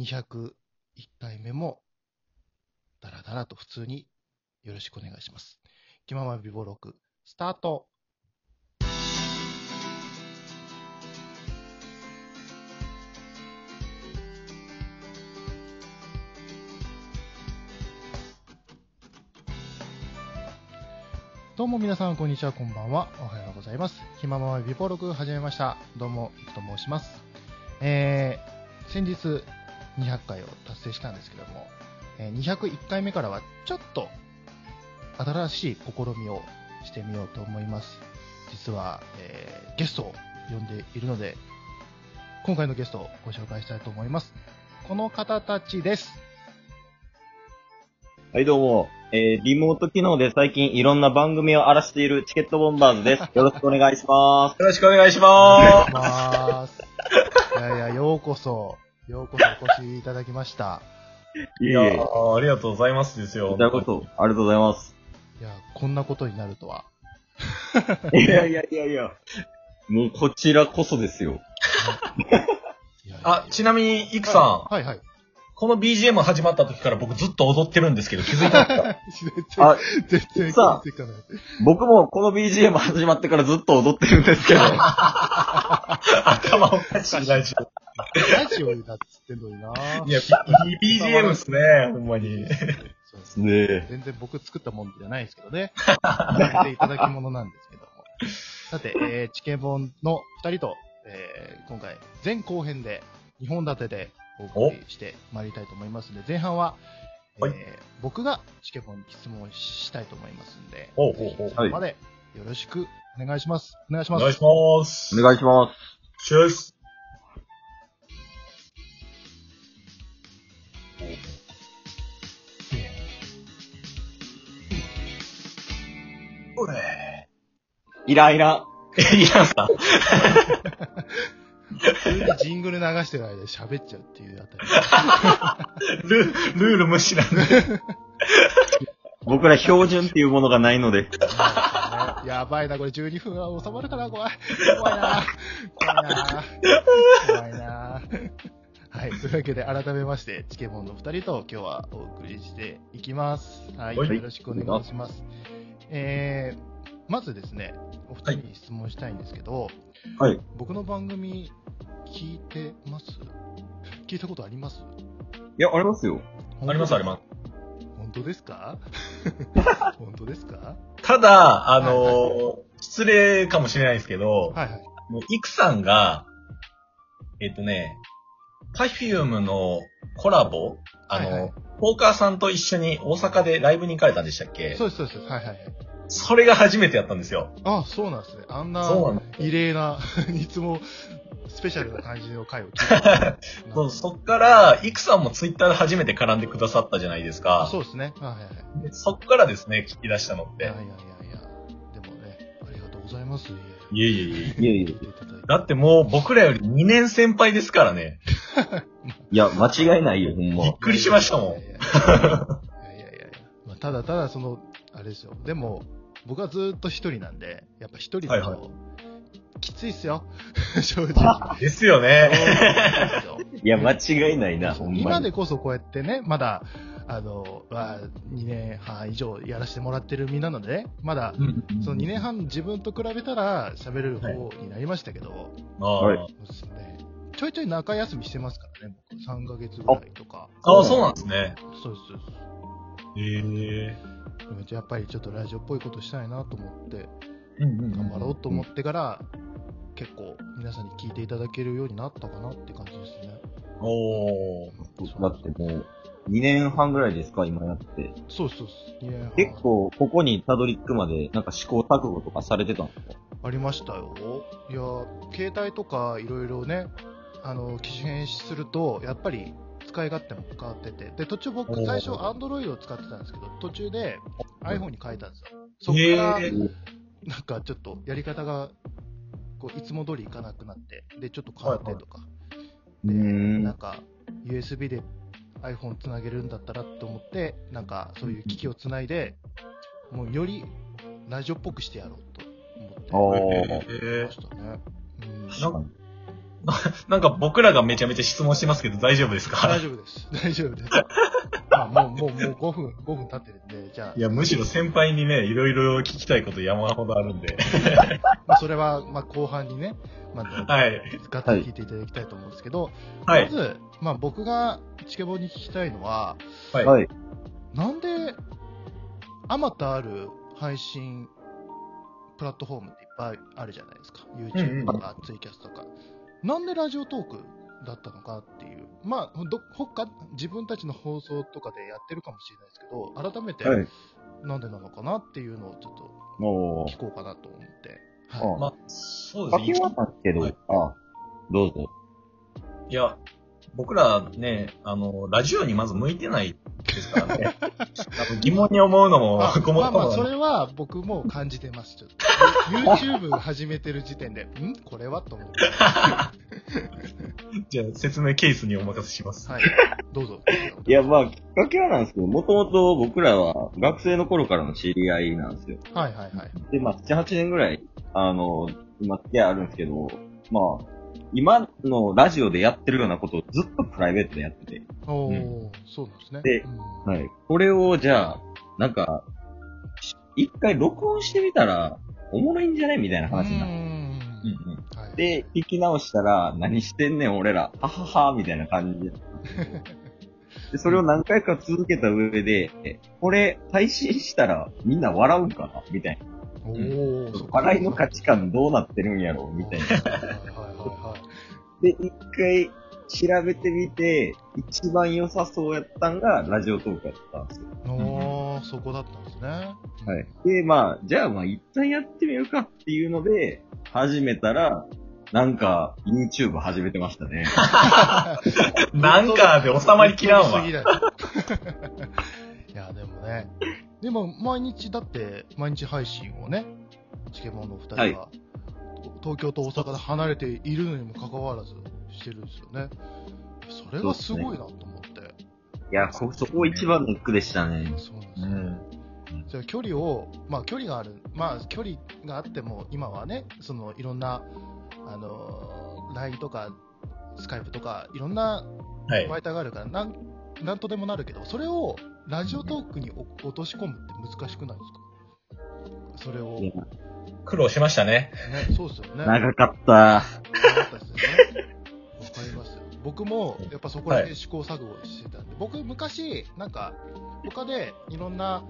201回目も、だらだらと普通によろしくお願いします。気まま美貌録、スタートどうも皆さん、こんにちは、こんばんは。おはようございます。気まま美貌録始めました。どうも、いくと申します。えー、先日200回を達成したんですけども、えー201回目からはちょっと新しい試みをしてみようと思います。実は、えーゲストを呼んでいるので、今回のゲストをご紹介したいと思います。この方たちです。はい、どうも。えー、リモート機能で最近いろんな番組を荒らしているチケットボンバーズです。よろしくお願いしまよろしくお願いしおま願いします。いやいや、ようこそ、ようこそお越しいただきました。いやーありがとうございますですよ。こちらこそ、ありがとうございます。いや、こんなことになるとは。いやいやいやいや。もうこちらこそですよ。いやいやいやあ、ちなみに、イクさん、はいはい。この BGM 始まった時から僕ずっと踊ってるんですけど気づいたんですか？全然あ、全然さあ気づかない。僕もこの BGM 始まってからずっと踊ってるんですけど。頭おかしいラジオ。ラジオになっつってんのにないや、いい BGM っすね、ほんまに。そうですねえ。全然僕作ったもんじゃないですけどね。やっていただき物なんですけども。さて、えー、チケボンの二人と、えー、今回、前後編で、2本立てでお。送りしてまいりたいと思います。ので、前半は、えーはい僕がチケボンに質問したいと思います。んで、ほうほうほうまでよろしくお願いします。お願いします。お願いします。お願いします。シュース。おれイライラ。え、いらんさ。普通にジングル流してる間に喋っちゃうっていうあたり。ル、ルール無視なんで。僕ら標準っていうものがないので。やばいな、これ12分は収まるかな、怖い。怖いな。怖いな。怖いな。はい。というわけで、改めまして、チケモンの二人と今日はお送りしていきます。はい。はいよろしくお願いします。えー、まずですね、お二人に質問したいんですけど、はい。僕の番組聞いてます？聞いたことあります？いや、ありますよ。ありますあります。本当ですか？本当ですか？ただ、あのーはい失礼かもしれないですけど、はいはい。もうイクさんが、えっ、とね、パフュームのコラボあの、はいはいポーカーさんと一緒に大阪でライブに行かれたんでしたっけ？そうです、そうです。はいはいはい。それが初めてやったんですよ。あ、そうなんですね。あんなそうなんだ。異例な、いつもスペシャルな感じの回を聞いて そうそっから、イクさんもツイッターで初めて絡んでくださったじゃないですか。あそうですね。はいはいはい。でそっからですね、聞き出したのっていやい。やいやいや。でもね、ありがとうございます。いえいえいえ。だってもう僕らより2年先輩ですからね。いや、間違いないよ、ほんまびっ。くりしましたもんいやいやいやいやいやいやまあただただその、あれですよ。でも、僕はずっと一人なんで、やっぱ一人だと、はいはきついっすよ。正直。ですよね。いや、間違いないな、ほんまに。今でこそこうやってね、まだ、あの、まあ、2年半以上やらせてもらってる身なのでね、まだ、その2年半自分と比べたら喋れる方になりましたけど、ああ、はいそうですね、ちょいちょい中休みしてますからね、僕3ヶ月ぐらいとか。ああ、そうなんですね。そうです。へえ。でもやっぱりちょっとラジオっぽいことしたいなと思って、頑張ろうと思ってから、結構皆さんに聞いていただけるようになったかなって感じですね。おー。だってもう、2年半ぐらいですか、今やって。そうそうです。2年半結構、ここにたどり着くまで、なんか試行錯誤とかされてたんですか？ありましたよ。いや、携帯とかいろいろね、あの、機種変すると、やっぱり使い勝手も変わってて、で、途中僕最初 Android を使ってたんですけど、途中で iPhone に変えたんですよ。そこから、へなんかちょっとやり方が、こう、いつも通りいかなくなって、で、ちょっと変わってとか、うーんなんか、USB で iPhone つなげるんだったらと思って、なんか、そういう機器をつないで、もうよりラジオっぽくしてやろうと思って。ましたね。うんなんかなんか僕らがめちゃめちゃ質問してますけど大丈夫ですか？大丈夫です。大丈夫です。まあ、もう、もう、もう5分、5分経ってるんで、じゃあ、いや、むしろ先輩にね、いろいろ聞きたいこと山ほどあるんで。まあ、それは、まあ、後半にね、まあ、はい。がっつり聞いていただきたいと思うんですけど、はい。まず、まあ、僕がチケボンに聞きたいのは、はい。はい。なんで、あまたある配信プラットフォームっていっぱいあるじゃないですか。YouTube とかツイキャスとか。なんでラジオトークだったのかっていう。まあ、ど、他、自分たちの放送とかでやってるかもしれないですけど、改めて、はい。なんでなのかなっていうのをちょっとも聞こうかなと思って。あはまあ、そうう、ですね書き。はますけど、はいあどうぞ。いや、僕らね、あの、ラジオにまず向いてないですからね。疑問に思うのもあ、ごもまあまあ、っともそれは僕も感じてます、ちょっと。YouTube 始めてる時点で、ん？これはと思って。じゃあ説明ケースにお任せします。はい。どうぞ。いや、まあ、きっかけはなんですけど、もともと僕らは学生の頃からの知り合いなんですよ。はいはいはい。で、まあ、7、8年ぐらい、あの、今付き合いあるんですけど、まあ、今のラジオでやってるようなことをずっとプライベートでやってて、おー、うそうなんですね。でうんはい。これを、じゃあ、なんか、し一回録音してみたら、おもろいんじゃないみたいな話になって。うんうん。はい、で、聞き直したら、何してんねん、俺ら。ははは、みたいな感じで。で、それを何回か続けた上で、えこれ、配信したらみんな笑うんかなみたいおー、そな。っか笑いの価値観どうなってるんやろみたいな。はいはい。で、一回調べてみて、一番良さそうやったんが、ラジオトークやったんですよ。おー、そこだったんですね。はい。で、まあ、じゃあまあ一旦やってみるかっていうので、始めたら、なんか、YouTube 始めてましたね。なんかで収まりきらんわ いや、でもね。でも、毎日、だって、毎日配信をね、チケモンのお二人は、はい東京と大阪で離れているのにもかかわらずしてるんですよね。それがすごいなと思って。いや、こそこ一番ネックでしたね。そうなんですよ。うん。じゃあ距離を、まあ距離がある、まあ距離があっても、今はね、そのいろんな、あのー、LINE とか、スカイプとか、いろんなはい。媒体があるから、なん、なんとでもなるけど、それをラジオトークにお落とし込むって難しくないですか？それを、ね、苦労しましたね。そうですよね。長かった。わかりますよ。僕も、やっぱそこら辺試行錯誤してたんで、僕昔、なんか、他でいろんな、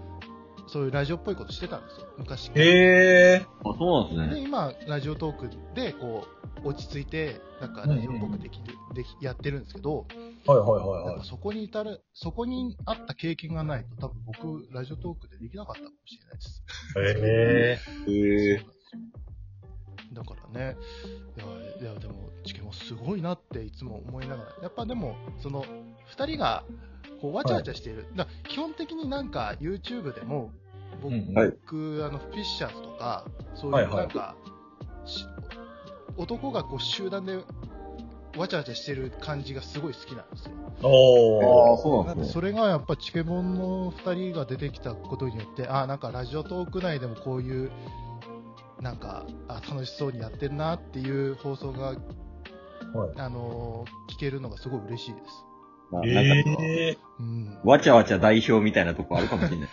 そういうラジオっぽいことしてたんですよ。昔。へえ。あ、そうなんですで、ね。今、ラジオトークで、こう、落ち着いて、なんか、ラジオっぽくできる、でき、やってるんですけど、はいはいはいはい。そこに至る、そこにあった経験がないと、多分僕、ラジオトークでできなかったかもしれないです。へえ。へえ。だからね、いや、いやでも、チケもすごいなっていつも思いながら、やっぱでも、その、二人が、こう、わちゃわちゃしている。だから基本的になんか、YouTube でも、僕、うんはい僕あの、フィッシャーズとか、そうはいいうはいなんか、し男がこう、集団で、わちゃわちゃしてる感じがすごい好きなんですよ。ああ、そうなんんですね。それがやっぱチケボンの2人が出てきたことによって、あなんかラジオトーク内でもこういう、なんか、あ楽しそうにやってるなっていう放送が、はいあのー聞けるのがすごい嬉しいです。ななんか、ええ。うん。わちゃわちゃ代表みたいなとこあるかもしれない。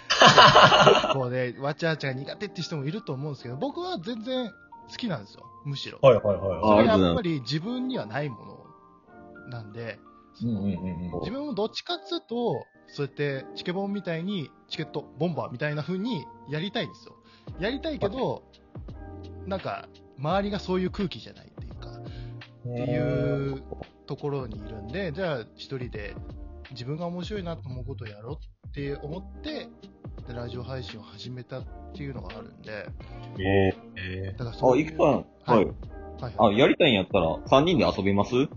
こうね、わちゃわちゃが苦手って人もいると思うんですけど、僕は全然好きなんですよ、むしろ。はいはいはいそれはやっぱり自分にはないものなんで、い。うんうんうんうん。自分もどっちかっつうと、そうやってチケボンみたいにチケット、ボンバーみたいな風にやりたいんですよ。やりたいけど、なんか、周りがそういう空気じゃないっていうか、っていうところにいるんで、じゃあ一人で自分が面白いなと思うことをやろうって思って、でラジオ配信を始めたっていうのがあるんで、ええ。あ、だからそういいうくさん、ははいい。はいあ、はい、やりたいんやったら、3人で遊びます？はい。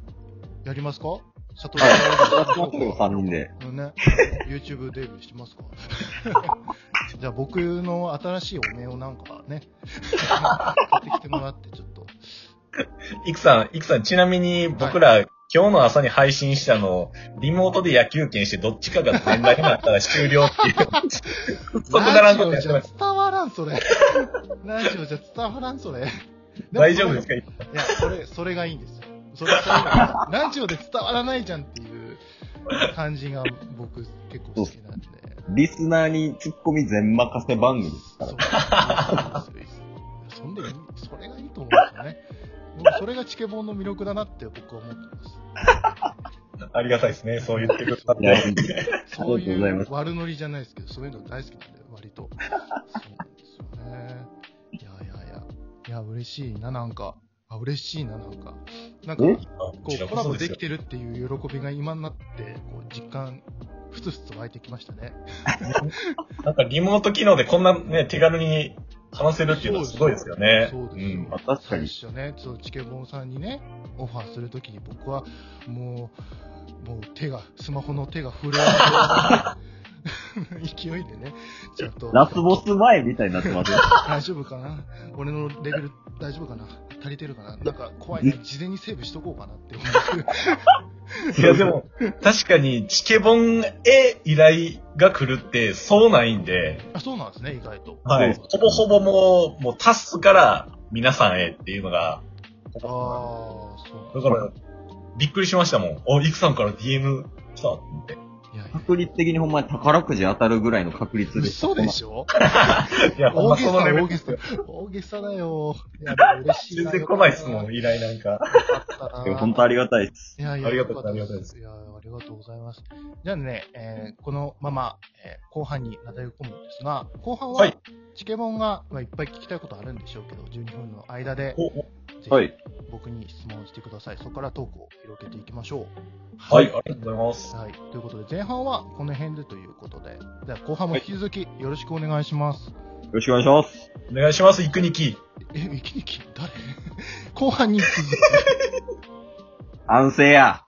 やりますか？シャトやってますよ、3 人で。のね、YouTube デビューしますか？じゃあ僕の新しいお面をなんかね、買ってきてもらってちょっと。いくさん、いくさん、ちなみに僕ら、今日の朝に配信したの、リモートで野球券してどっちかが連絡になったら終了っていう。そこならんことやってラます。伝わらん、それ。ラジオじゃ伝わらん、それ。大丈夫ですか？いや、それ、それがいいんですよ。それはラジオで伝わらないじゃんっていう感じが僕結構好きなんで。リスナーにツッコミ全任せ番組ですから。チケボンの魅力だなって僕は思ってます。ありがたいですね、そう言ってくれたんいや、で。本当にそうありがとうございう悪ノリじゃないですけど、そういうの大好きなんで、割と。そうですよね。いやいやいや。いや、嬉しいな、なんか。あ、嬉しいな、なんか。なんか、こう、コラボできてるっていう喜びが今になって、こう、実感、ふつふつ湧いてきましたね。なんかリモート機能でこんなね、手軽に話せるっていうのはすごいですよね。そうですよんまあ確か最に。初ね、そう、チケボンさんにね、オファーするときに僕は、もう、もう手が、スマホの手が震えるような 勢いでね、ちゃんと。ラスボス前みたいになってますよ。大丈夫かな？俺のレベル大丈夫かな？足りてるかな？なんか怖いね。事前にセーブしとこうかなって思って。いやでも、確かにチケボンへ依頼が来るってそうないんで、あ、そうなんですね、意外と。はい。ほぼほぼもう、もうタスから皆さんへっていうのが、ああ、そう。だから、びっくりしましたもん。お、イクさんから DM 来たって。確率的にほんまに宝くじ当たるぐらいの確率で。嘘でしょ？いや、ほんま大げさ、そのレベル大げさ。大げさだよ。いや、でも嬉しいな。全然来ないっすもん、よ依頼なんか。本当ありがたいです。いやいや、ありがとうよかったありがたいですいや、ありがとうございます。じゃあね、えーこのまま、えー後半になだれ込むんですが、後半は、はいチケボンが、まあ、いっぱい聞きたいことあるんでしょうけど、12分の間で、はい。僕に質問してください。そこからトークを広げていきましょう。はい、ありがとうございます。はい。ということで、前半はこの辺でということで、じゃあ後半も引き続きよろしくお願いします。よろしくお願いします。お願いします、イクニキ。え、ミキニキ誰？後半に続き。安静や。